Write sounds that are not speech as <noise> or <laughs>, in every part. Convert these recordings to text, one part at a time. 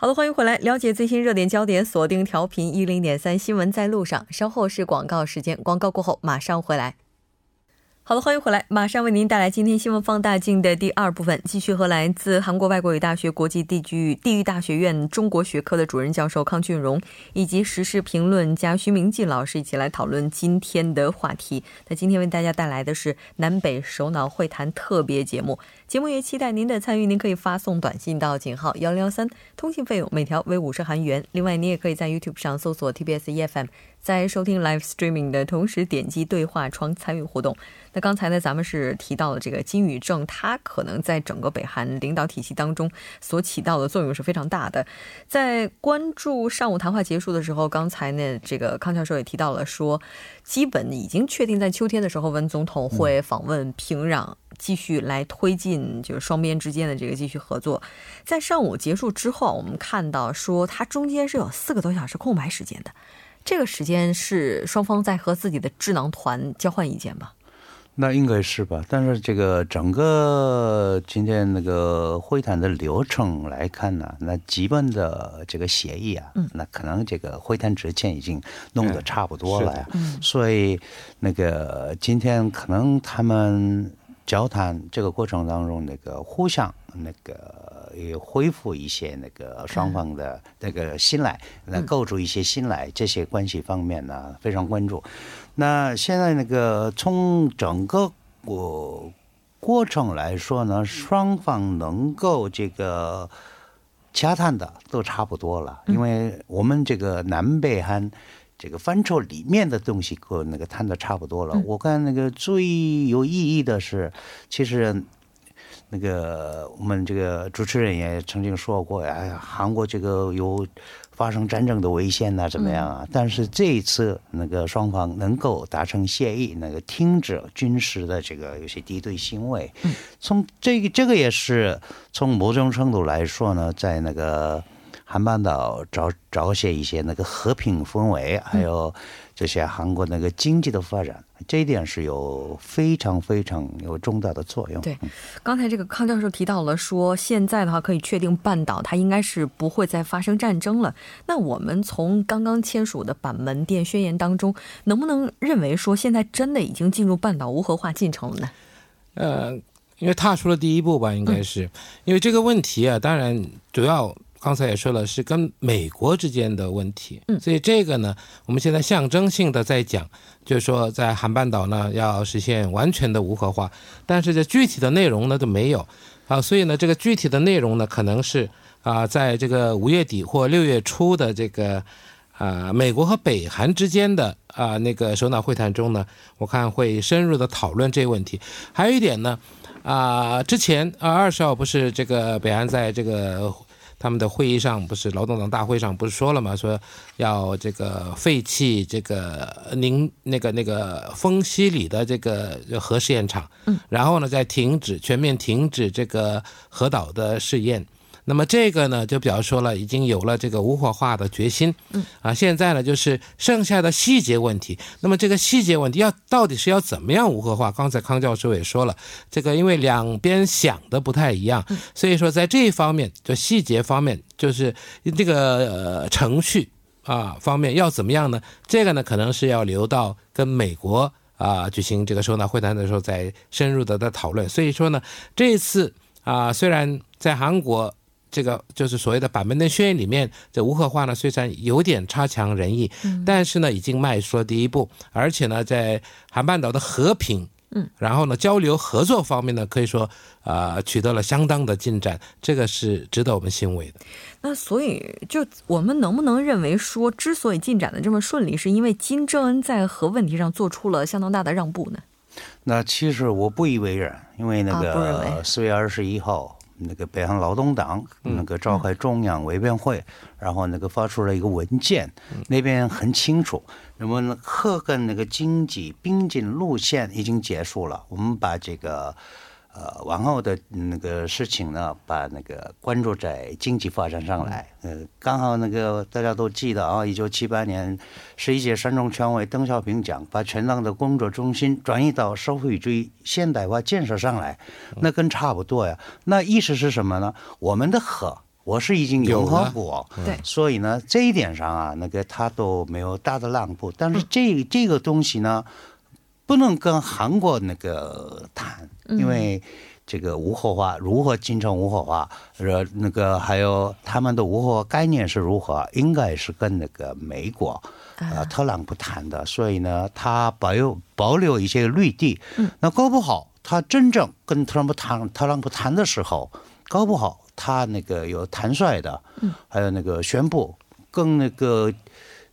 好的，欢迎回来，了解最新热点焦点，锁定调频一零点三新闻在路上。稍后是广告时间，广告过后马上回来。好的，欢迎回来，马上为您带来今天新闻放大镜的第二部分，继续和来自韩国外国语大学国际地区地域大学院中国学科的主任教授康俊荣，以及时事评论家徐明季老师一起来讨论今天的话题。那今天为大家带来的是南北首脑会谈特别节目，节目也期待您的参与，您可以发送短信到井号幺零幺三，通信费用每条为五十韩元。另外，您也可以在 YouTube 上搜索 TBS EFM。在收听 live streaming 的同时，点击对话窗参与互动。那刚才呢，咱们是提到了这个金宇正，他可能在整个北韩领导体系当中所起到的作用是非常大的。在关注上午谈话结束的时候，刚才呢，这个康教授也提到了说，基本已经确定在秋天的时候，文总统会访问平壤，继续来推进就是双边之间的这个继续合作。在上午结束之后，我们看到说，它中间是有四个多小时空白时间的。这个时间是双方在和自己的智囊团交换意见吧？那应该是吧。但是这个整个今天那个会谈的流程来看呢，那基本的这个协议啊，那可能这个会谈之前已经弄得差不多了呀。所以那个今天可能他们交谈这个过程当中，那个互相那个。也恢复一些那个双方的那个信赖，那构筑一些信赖，这些关系方面呢非常关注。那现在那个从整个过过程来说呢，双方能够这个洽谈的都差不多了，因为我们这个南北韩这个范畴里面的东西，够那个谈的差不多了。我看那个最有意义的是，其实。那个我们这个主持人也曾经说过呀，韩国这个有发生战争的危险呐，怎么样啊？但是这一次那个双方能够达成协议，那个停止军事的这个有些敌对行为，从这个这个也是从某种程度来说呢，在那个韩半岛找找些一些那个和平氛围，还有这些韩国那个经济的发展。这一点是有非常非常有重大的作用。对，刚才这个康教授提到了说，现在的话可以确定半岛它应该是不会再发生战争了。那我们从刚刚签署的板门店宣言当中，能不能认为说现在真的已经进入半岛无核化进程了呢？呃，因为踏出了第一步吧，应该是因为这个问题啊，当然主要。刚才也说了，是跟美国之间的问题，嗯，所以这个呢，我们现在象征性的在讲，就是说在韩半岛呢要实现完全的无核化，但是这具体的内容呢都没有，啊，所以呢这个具体的内容呢可能是啊在这个五月底或六月初的这个啊美国和北韩之间的啊那个首脑会谈中呢，我看会深入的讨论这个问题。还有一点呢，啊之前啊二十号不是这个北韩在这个。他们的会议上不是劳动党大会上不是说了吗？说要这个废弃这个宁那个那个丰西里的这个核试验场，嗯，然后呢再停止全面停止这个核岛的试验。那么这个呢，就表示说了，已经有了这个无火化的决心。嗯啊，现在呢，就是剩下的细节问题。那么这个细节问题要到底是要怎么样无核化？刚才康教授也说了，这个因为两边想的不太一样，所以说在这一方面，就细节方面，就是这个程序啊方面要怎么样呢？这个呢，可能是要留到跟美国啊举行这个首脑会谈的时候再深入的再讨论。所以说呢，这一次啊，虽然在韩国。这个就是所谓的《板门店宣言》里面，这无核化呢，虽然有点差强人意，但是呢，已经迈出了第一步，而且呢，在韩半岛的和平，嗯，然后呢，交流合作方面呢，可以说啊，取得了相当的进展，这个是值得我们欣慰的。那所以，就我们能不能认为说，之所以进展的这么顺利，是因为金正恩在核问题上做出了相当大的让步呢？那其实我不以为然，因为那个四月二十一号。那个北洋劳动党那个召开中央委员会，然后那个发出了一个文件，那边很清楚，那么克跟那个经济并进路线已经结束了，我们把这个。呃，往后的那个事情呢，把那个关注在经济发展上来。呃，刚好那个大家都记得啊，一九七八年十一届三中全会邓小平讲，把全党的工作中心转移到社会主义现代化建设上来，那跟差不多呀。那意思是什么呢？我们的核。我是已经有合过，对，所以呢，这一点上啊，那个他都没有大的让步。但是这这个东西呢，不能跟韩国那个谈，因为这个无核化如何进程无核化，呃，那个还有他们的无核化概念是如何，应该是跟那个美国。呃，特朗普谈的，所以呢，他保有保留一些绿地。嗯，那搞不好他真正跟特朗普谈，特朗普谈的时候，搞不好他那个有坦率的，嗯，还有那个宣布更那个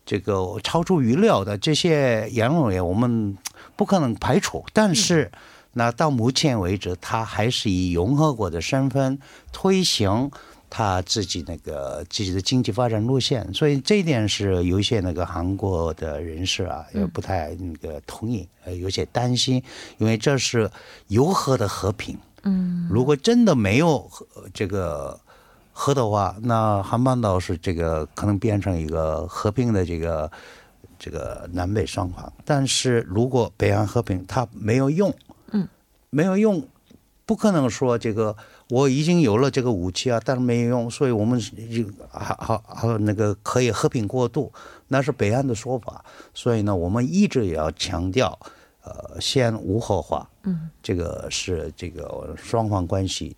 这个超出预料的这些言论，我们不可能排除。但是，那到目前为止，他还是以融合国的身份推行。他自己那个自己的经济发展路线，所以这一点是有一些那个韩国的人士啊，也不太那个同意，呃，有些担心，因为这是游和的和平。嗯，如果真的没有这个和的话，那韩半岛是这个可能变成一个和平的这个这个南北双方。但是如果北韩和平，它没有用，嗯，没有用，不可能说这个。我已经有了这个武器啊，但是没有用，所以我们就好好好那个可以和平过渡，那是北岸的说法。所以呢，我们一直也要强调，呃，先无核化，嗯，这个是这个双方关系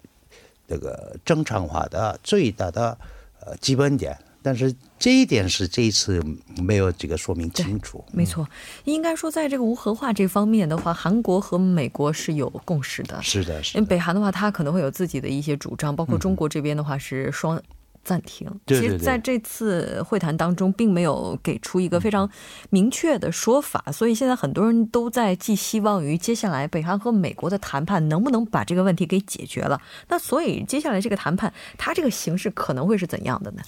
这个正常化的最大的呃基本点。但是这一点是这一次没有这个说明清楚。没错，应该说在这个无核化这方面的话，韩国和美国是有共识的。是的，是。因为北韩的话，他可能会有自己的一些主张，包括中国这边的话是双暂停。对对对。其实在这次会谈当中，并没有给出一个非常明确的说法，所以现在很多人都在寄希望于接下来北韩和美国的谈判能不能把这个问题给解决了。那所以接下来这个谈判，它这个形式可能会是怎样的呢？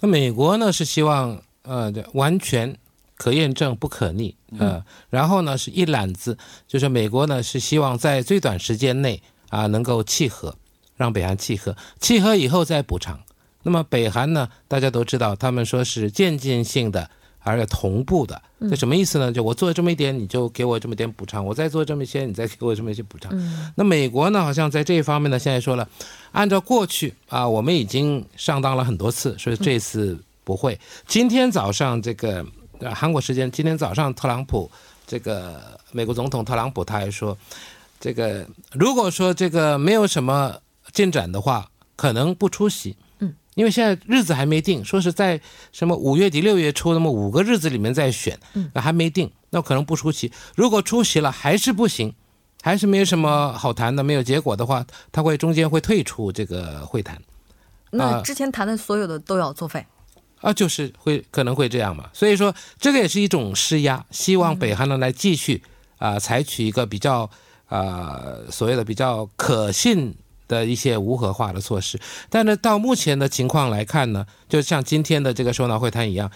那美国呢是希望呃完全可验证不可逆呃，然后呢是一揽子，就是美国呢是希望在最短时间内啊能够契合，让北韩契合，契合以后再补偿。那么北韩呢，大家都知道，他们说是渐进性的。而且同步的，这什么意思呢？就我做这么一点，你就给我这么点补偿；我再做这么一些，你再给我这么一些补偿。那美国呢？好像在这一方面呢，现在说了，按照过去啊，我们已经上当了很多次，所以这次不会。今天早上这个韩国时间，今天早上特朗普这个美国总统特朗普他还说，这个如果说这个没有什么进展的话，可能不出席。因为现在日子还没定，说是在什么五月底六月初那么五个日子里面再选，那还没定，那可能不出席。如果出席了还是不行，还是没有什么好谈的，没有结果的话，他会中间会退出这个会谈。那之前谈的所有的都要作废啊，就是会可能会这样嘛。所以说这个也是一种施压，希望北韩呢来继续啊采取一个比较啊所谓的比较可信。的一些无核化的措施，但是到目前的情况来看呢，就像今天的这个首脑会谈一样，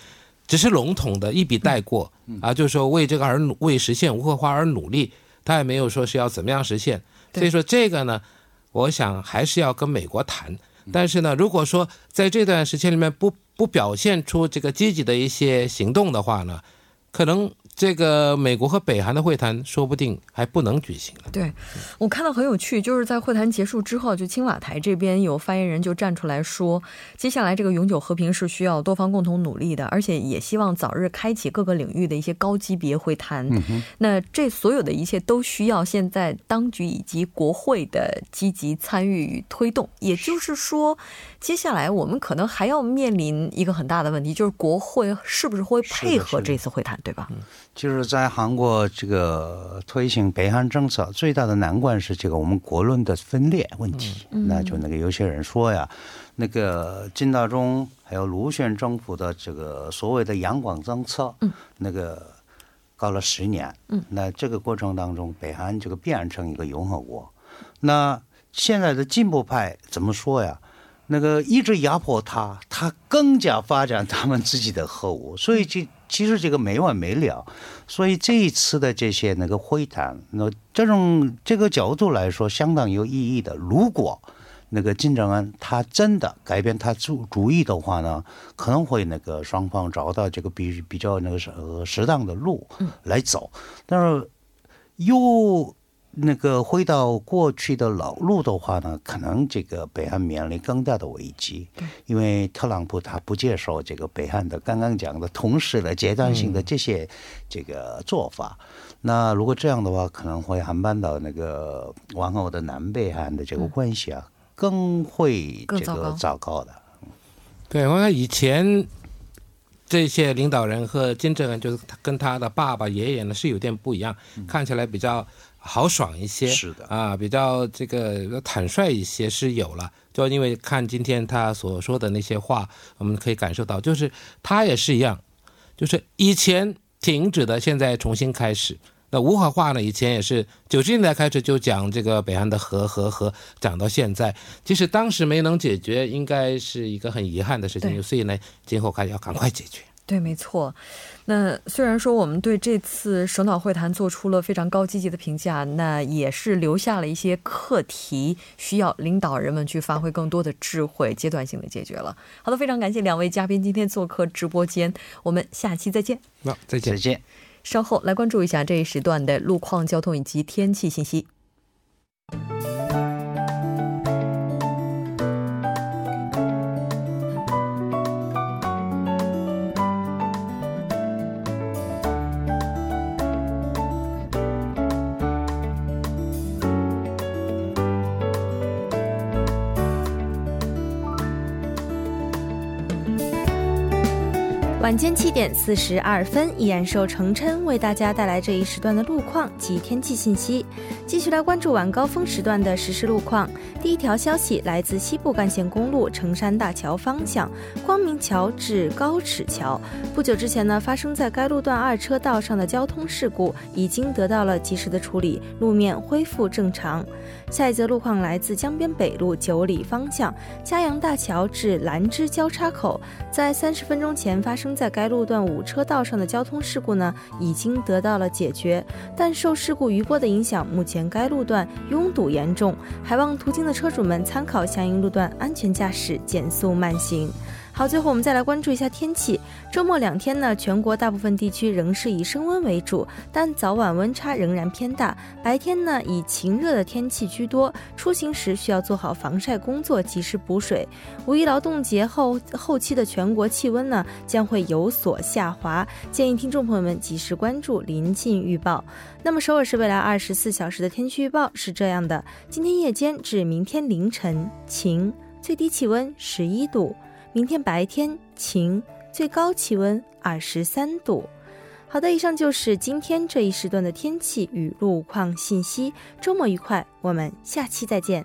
只是笼统的一笔带过啊，就是说为这个而努为实现无核化而努力，他也没有说是要怎么样实现。所以说这个呢，我想还是要跟美国谈。但是呢，如果说在这段时间里面不不表现出这个积极的一些行动的话呢，可能。这个美国和北韩的会谈说不定还不能举行了。对，我看到很有趣，就是在会谈结束之后，就青瓦台这边有发言人就站出来说，接下来这个永久和平是需要多方共同努力的，而且也希望早日开启各个领域的一些高级别会谈。那这所有的一切都需要现在当局以及国会的积极参与与推动。也就是说，接下来我们可能还要面临一个很大的问题，就是国会是不是会配合这次会谈，对吧？就是在韩国这个推行北韩政策最大的难关是这个我们国论的分裂问题。那就那个有些人说呀，那个金大中还有卢选政府的这个所谓的阳光政策，那个搞了十年，那这个过程当中，北韩这个变成一个拥核国。那现在的进步派怎么说呀？那个一直压迫他，他更加发展他们自己的核武，所以这。其实这个没完没了，所以这一次的这些那个会谈，那这种这个角度来说相当有意义的。如果那个金正恩他真的改变他主主意的话呢，可能会那个双方找到这个比比较那个适适当的路来走。但是又那个回到过去的老路的话呢，可能这个北韩面临更大的危机，因为特朗普他不接受这个北韩的刚刚讲的同时的阶段性的这些这个做法。那如果这样的话，可能会韩半岛那个往后的南北韩的这个关系啊，更会这个糟糕的。对，我看以前。这些领导人和金正恩就是跟他的爸爸、爷爷呢是有点不一样，看起来比较豪爽一些，是的啊，比较这个坦率一些是有了。就因为看今天他所说的那些话，我们可以感受到，就是他也是一样，就是以前停止的，现在重新开始。那无核化呢？以前也是九十年代开始就讲这个北岸的核核核，讲到现在，即使当时没能解决，应该是一个很遗憾的事情。所以呢，今后还要赶快解决。对，没错。那虽然说我们对这次首脑会谈做出了非常高积极的评价，那也是留下了一些课题，需要领导人们去发挥更多的智慧，阶段性的解决了。好的，非常感谢两位嘉宾今天做客直播间，我们下期再见。那再见，再见。稍后来关注一下这一时段的路况、交通以及天气信息。晚间七点四十二分，依然受成琛为大家带来这一时段的路况及天气信息。继续来关注晚高峰时段的实时路况。第一条消息来自西部干线公路成山大桥方向，光明桥至高尺桥。不久之前呢，发生在该路段二车道上的交通事故已经得到了及时的处理，路面恢复正常。下一则路况来自江边北路九里方向，嘉阳大桥至兰芝交叉口，在三十分钟前发生在该路段五车道上的交通事故呢，已经得到了解决，但受事故余波的影响，目前该路段拥堵严重，还望途经的车主们参考相应路段，安全驾驶，减速慢行。好，最后我们再来关注一下天气。周末两天呢，全国大部分地区仍是以升温为主，但早晚温差仍然偏大。白天呢，以晴热的天气居多，出行时需要做好防晒工作，及时补水。五一劳动节后后期的全国气温呢，将会有所下滑，建议听众朋友们及时关注临近预报。那么，首尔市未来二十四小时的天气预报是这样的：今天夜间至明天凌晨晴，最低气温十一度。明天白天晴，最高气温二十三度。好的，以上就是今天这一时段的天气与路况信息。周末愉快，我们下期再见。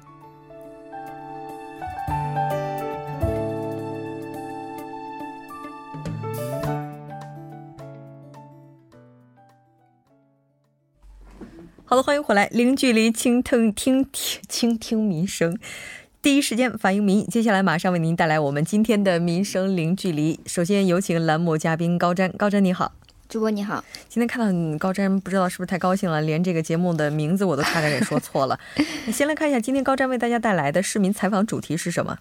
好的，欢迎回来，零距离倾听听倾听民生。第一时间反映民意，接下来马上为您带来我们今天的民生零距离。首先有请栏目嘉宾高瞻，高瞻你好，主播你好。今天看到你高瞻，不知道是不是太高兴了，连这个节目的名字我都差点给说错了。<laughs> 先来看一下今天高瞻为大家带来的市民采访主题是什么？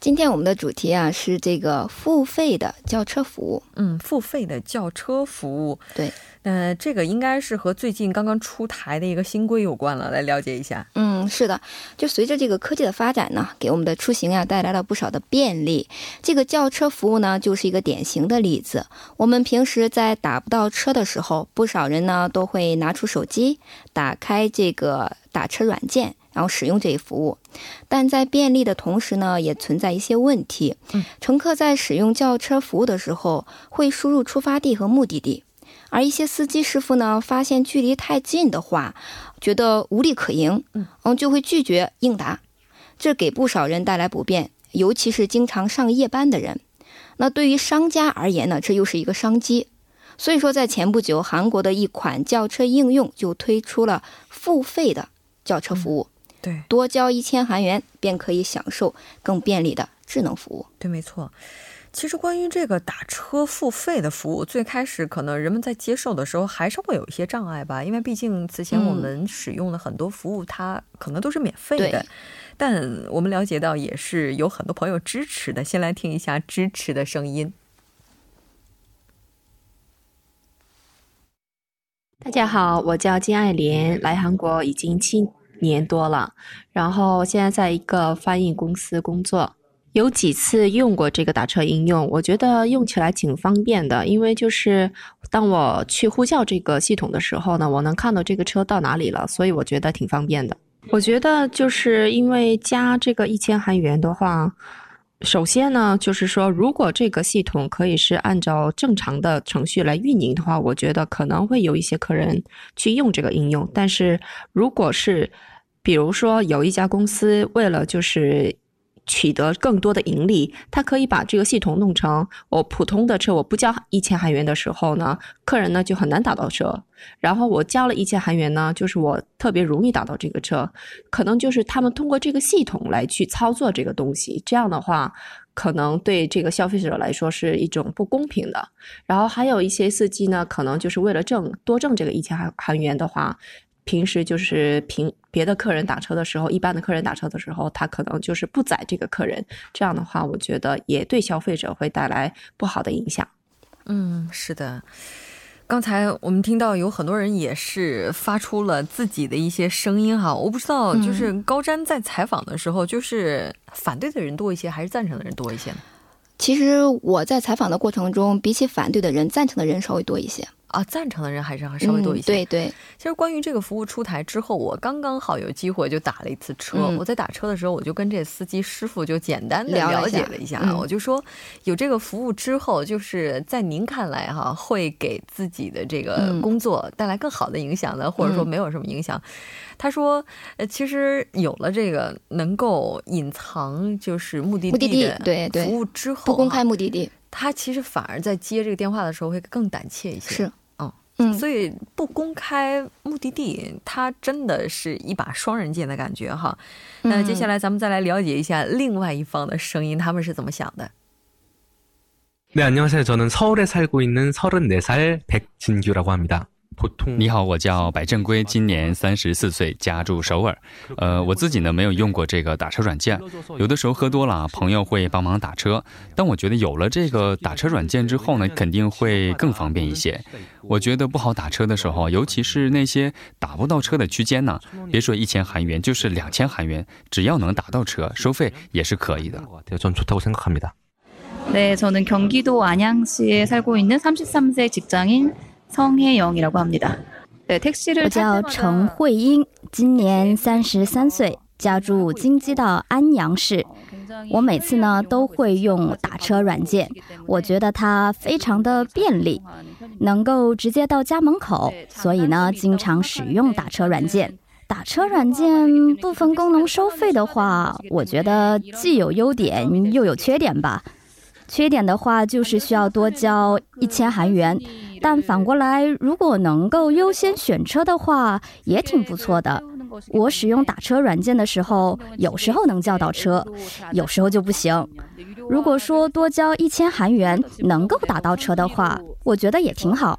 今天我们的主题啊是这个付费的轿车服务。嗯，付费的轿车服务。对。呃，这个应该是和最近刚刚出台的一个新规有关了，来了解一下。嗯，是的，就随着这个科技的发展呢，给我们的出行呀带来了不少的便利。这个轿车服务呢，就是一个典型的例子。我们平时在打不到车的时候，不少人呢都会拿出手机，打开这个打车软件，然后使用这一服务。但在便利的同时呢，也存在一些问题。嗯，乘客在使用轿车服务的时候，会输入出发地和目的地。而一些司机师傅呢，发现距离太近的话，觉得无利可赢，嗯，就会拒绝应答，这给不少人带来不便，尤其是经常上夜班的人。那对于商家而言呢，这又是一个商机。所以说，在前不久，韩国的一款轿车应用就推出了付费的轿车服务，对，多交一千韩元便可以享受更便利的智能服务。对，没错。其实关于这个打车付费的服务，最开始可能人们在接受的时候还是会有一些障碍吧，因为毕竟此前我们使用的很多服务，它可能都是免费的。但我们了解到，也是有很多朋友支持的。先来听一下支持的声音。大家好，我叫金爱莲，来韩国已经七年多了，然后现在在一个翻译公司工作。有几次用过这个打车应用，我觉得用起来挺方便的，因为就是当我去呼叫这个系统的时候呢，我能看到这个车到哪里了，所以我觉得挺方便的。我觉得就是因为加这个一千韩元的话，首先呢，就是说如果这个系统可以是按照正常的程序来运营的话，我觉得可能会有一些客人去用这个应用。但是如果是比如说有一家公司为了就是取得更多的盈利，他可以把这个系统弄成我普通的车，我不交一千韩元的时候呢，客人呢就很难打到车。然后我交了一千韩元呢，就是我特别容易打到这个车。可能就是他们通过这个系统来去操作这个东西，这样的话，可能对这个消费者来说是一种不公平的。然后还有一些司机呢，可能就是为了挣多挣这个一千韩韩元的话。平时就是平别的客人打车的时候，一般的客人打车的时候，他可能就是不载这个客人。这样的话，我觉得也对消费者会带来不好的影响。嗯，是的。刚才我们听到有很多人也是发出了自己的一些声音哈，我不知道就是高瞻在采访的时候，就是反对的人多一些，还是赞成的人多一些呢？其实我在采访的过程中，比起反对的人，赞成的人稍微多一些。啊，赞成的人还是稍微多一些。对对，其实关于这个服务出台之后，我刚刚好有机会就打了一次车。我在打车的时候，我就跟这司机师傅就简单的了解了一下，我就说有这个服务之后，就是在您看来哈，会给自己的这个工作带来更好的影响呢，或者说没有什么影响？他说，呃，其实有了这个能够隐藏就是目的地的对对服务之后，不公开目的地。他其实反而在接这个电话的时候会更胆怯一些。是，嗯嗯，所以不公开目的地，它真的是一把双刃剑的感觉哈。那接下来咱们再来了解一下另外一方的声音，他们是怎么想的？네안녕하세요저는서울에살고있는서른네살백진규라고합니다 你好，我叫白正规，今年三十四岁，家住首尔。呃，我自己呢没有用过这个打车软件，有的时候喝多了，朋友会帮忙打车。但我觉得有了这个打车软件之后呢，肯定会更方便一些。我觉得不好打车的时候，尤其是那些打不到车的区间呢，别说一千韩元，就是两千韩元，只要能打到车，收费也是可以的。전좋다고생각합니다 네저는경기도안양시에살고있는三十三岁직장인 성혜영이라고 합니다. 我叫陈慧英，今年三十三岁，家住京畿道安阳市。我每次呢都会用打车软件，我觉得它非常的便利，能够直接到家门口，所以呢经常使用打车软件。打车软件部分功能收费的话，我觉得既有优点又有缺点吧。缺点的话就是需要多交一千韩元。 但反过来，如果能够优先选车的话，也挺不错的。我使用打车软件的时候，有时候能叫到车，有时候就不行。如果说多交一千韩元能够打到车的话，我觉得也挺好。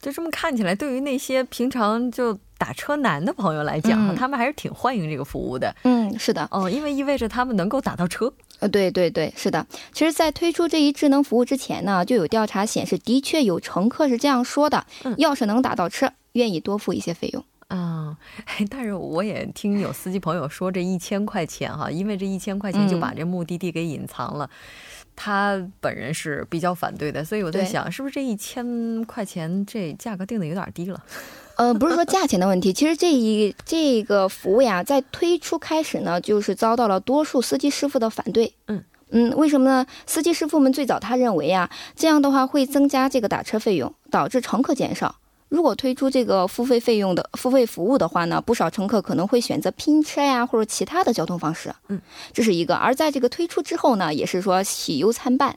就这么看起来，对于那些平常就打车难的朋友来讲，他们还是挺欢迎这个服务的。嗯，是的，哦，因为意味着他们能够打到车。呃，对对对，是的。其实，在推出这一智能服务之前呢，就有调查显示，的确有乘客是这样说的：，要是能打到车，愿意多付一些费用。啊，<laughs> 但是我也听有司机朋友说，这一千块钱哈，因为这一千块钱就把这目的地给隐藏了，他本人是比较反对的。所以我在想，是不是这一千块钱这价格定的有点低了？呃，不是说价钱的问题，其实这一这个服务呀，在推出开始呢，就是遭到了多数司机师傅的反对。嗯嗯，为什么呢？司机师傅们最早他认为呀，这样的话会增加这个打车费用，导致乘客减少。如果推出这个付费费用的付费服务的话呢，不少乘客可能会选择拼车呀，或者其他的交通方式。嗯，这是一个。而在这个推出之后呢，也是说喜忧参半。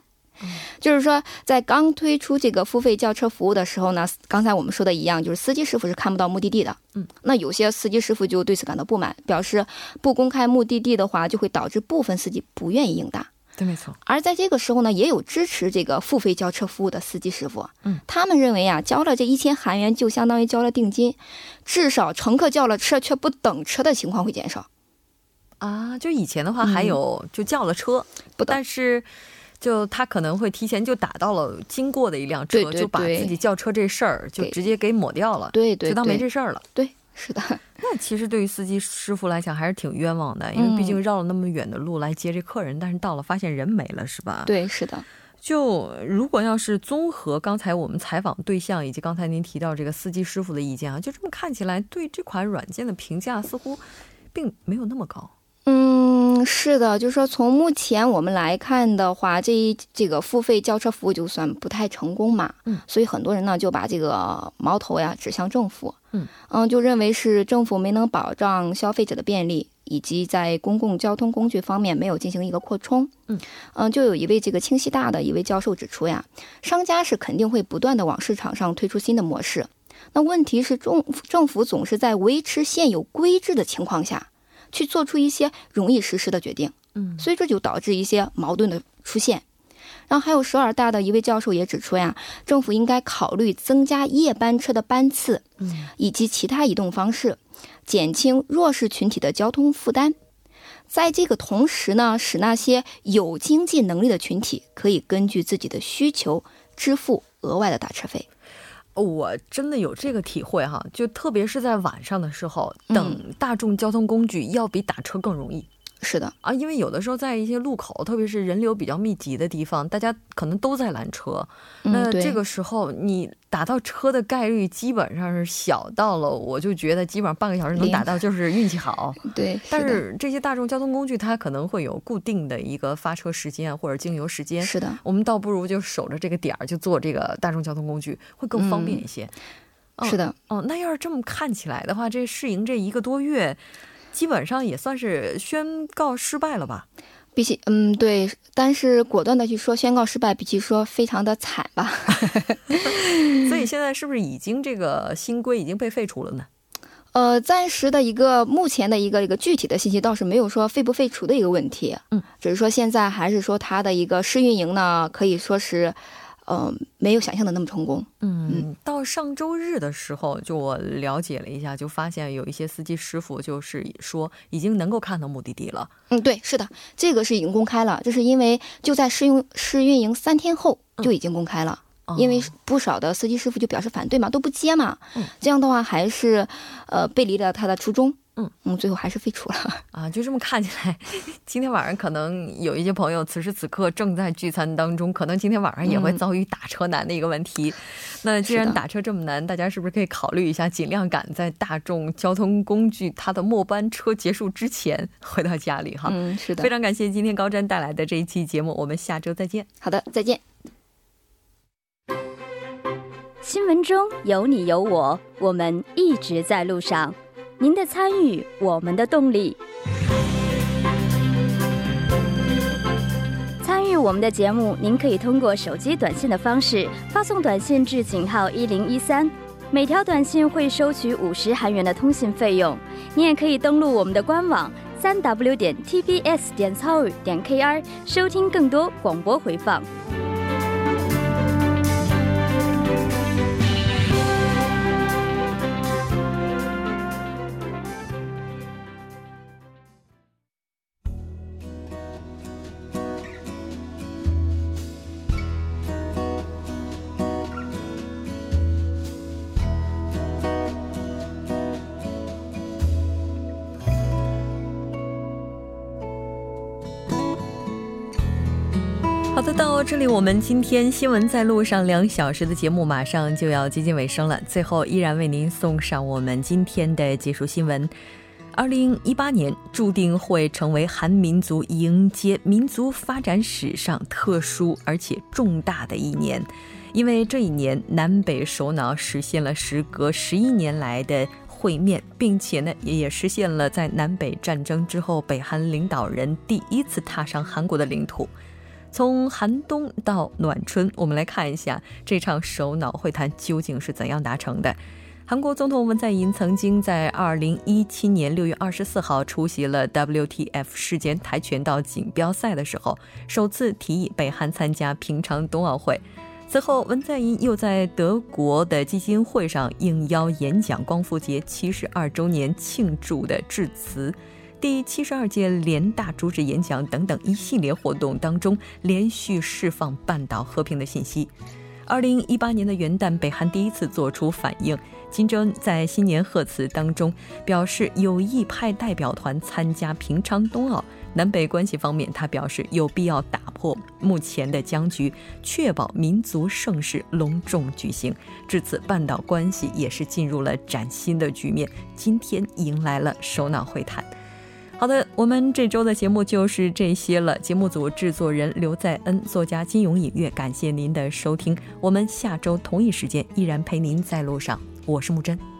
就是说，在刚推出这个付费叫车服务的时候呢，刚才我们说的一样，就是司机师傅是看不到目的地的。嗯，那有些司机师傅就对此感到不满，表示不公开目的地的话，就会导致部分司机不愿意应答。对，没错。而在这个时候呢，也有支持这个付费叫车服务的司机师傅。嗯，他们认为啊，交了这一千韩元就相当于交了定金，至少乘客叫了车却不等车的情况会减少。啊，就以前的话还有就叫了车，不但是。就他可能会提前就打到了经过的一辆车，就把自己叫车这事儿就直接给抹掉了，对对，就当没这事儿了。对，是的。<laughs> 那其实对于司机师傅来讲还是挺冤枉的，因为毕竟绕了那么远的路来接这客人，但是到了发现人没了，是吧？对，是的。就如果要是综合刚才我们采访对象以及刚才您提到这个司机师傅的意见啊，就这么看起来，对这款软件的评价似乎并没有那么高。嗯，是的，就是说从目前我们来看的话，这一这个付费叫车服务就算不太成功嘛。嗯，所以很多人呢就把这个矛头呀指向政府。嗯嗯，就认为是政府没能保障消费者的便利。以及在公共交通工具方面没有进行一个扩充，嗯嗯，就有一位这个清溪大的一位教授指出呀，商家是肯定会不断的往市场上推出新的模式，那问题是政政府总是在维持现有规制的情况下去做出一些容易实施的决定，嗯，所以这就导致一些矛盾的出现。然后还有首尔大的一位教授也指出呀，政府应该考虑增加夜班车的班次，嗯，以及其他移动方式。减轻弱势群体的交通负担，在这个同时呢，使那些有经济能力的群体可以根据自己的需求支付额外的打车费。我真的有这个体会哈，就特别是在晚上的时候，等大众交通工具要比打车更容易。是的啊，因为有的时候在一些路口，特别是人流比较密集的地方，大家可能都在拦车。那这个时候你打到车的概率基本上是小到了，我就觉得基本上半个小时能打到就是运气好。对，但是这些大众交通工具它可能会有固定的一个发车时间或者经油时间。是的，我们倒不如就守着这个点儿就坐这个大众交通工具会更方便一些。是的，哦，那要是这么看起来的话，这试营这一个多月。基本上也算是宣告失败了吧？比起嗯对，但是果断的去说宣告失败，比起说非常的惨吧。<laughs> <laughs> 所以现在是不是已经这个新规已经被废除了呢？呃，暂时的一个目前的一个一个具体的信息倒是没有说废不废除的一个问题。嗯，只是说现在还是说它的一个试运营呢，可以说是。嗯，没有想象的那么成功。嗯，到上周日的时候，就我了解了一下，就发现有一些司机师傅就是说已经能够看到目的地了。嗯，对，是的，这个是已经公开了，这是因为就在试用试运营三天后就已经公开了，因为不少的司机师傅就表示反对嘛，都不接嘛。嗯，这样的话还是呃背离了他的初衷。嗯嗯，最后还是废除了 <laughs> 啊！就这么看起来，<laughs> 今天晚上可能有一些朋友此时此刻正在聚餐当中，可能今天晚上也会遭遇打车难的一个问题。<laughs> 那既然打车这么难，大家是不是可以考虑一下，尽量赶在大众交通工具它的末班车结束之前回到家里哈？嗯，是的。非常感谢今天高瞻带来的这一期节目，我们下周再见。好的，再见。新闻中有你有我，我们一直在路上。您的参与，我们的动力。参与我们的节目，您可以通过手机短信的方式发送短信至井号一零一三，每条短信会收取五十韩元的通信费用。您也可以登录我们的官网三 w 点 tbs 点 c o 点 kr 收听更多广播回放。这里，我们今天新闻在路上两小时的节目马上就要接近尾声了。最后，依然为您送上我们今天的结束新闻：二零一八年注定会成为韩民族迎接民族发展史上特殊而且重大的一年，因为这一年南北首脑实现了时隔十一年来的会面，并且呢，也也实现了在南北战争之后北韩领导人第一次踏上韩国的领土。从寒冬到暖春，我们来看一下这场首脑会谈究竟是怎样达成的。韩国总统文在寅曾经在2017年6月24号出席了 WTF 世界跆拳道锦标赛的时候，首次提议北韩参加平昌冬奥会。此后，文在寅又在德国的基金会上应邀演讲光复节72周年庆祝的致辞。第七十二届联大主旨演讲等等一系列活动当中，连续释放半岛和平的信息。二零一八年的元旦，北韩第一次做出反应。金正恩在新年贺词当中表示，有意派代表团参加平昌冬奥。南北关系方面，他表示有必要打破目前的僵局，确保民族盛事隆重举行。至此，半岛关系也是进入了崭新的局面。今天迎来了首脑会谈。好的，我们这周的节目就是这些了。节目组制作人刘在恩，作家金永隐月，感谢您的收听。我们下周同一时间依然陪您在路上。我是木真。